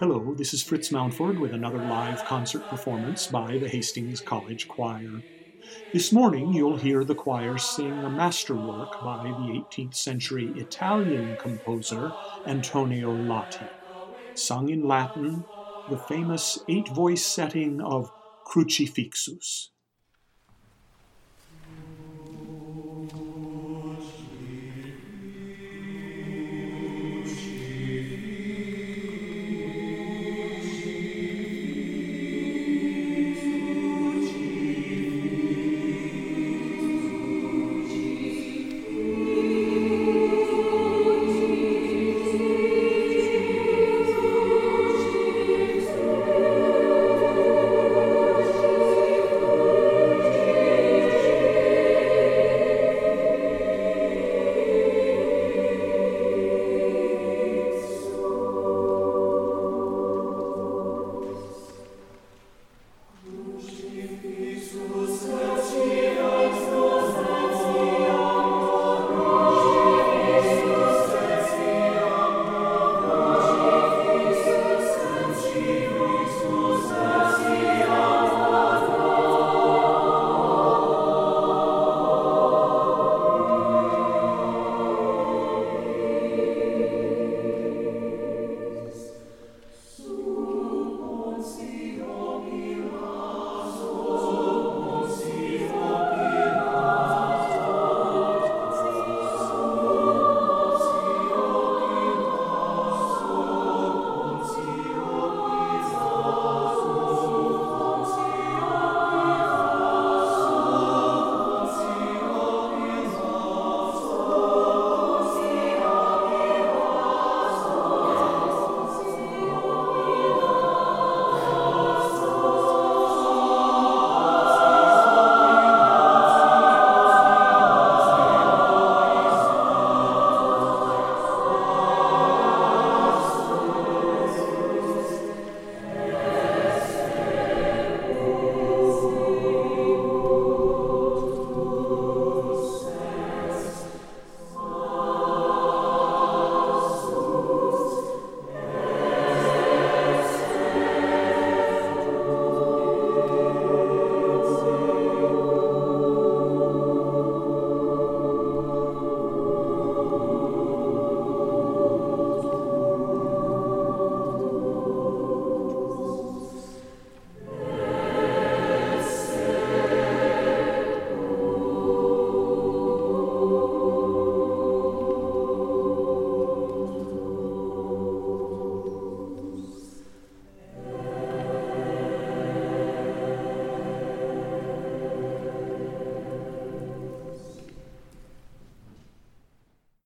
Hello. this is Fritz Mountford with another live concert performance by the Hastings College Choir. This morning you'll hear the choir sing a masterwork by the 18th century Italian composer Antonio Lotti. Sung in Latin, the famous eight voice setting of Crucifixus.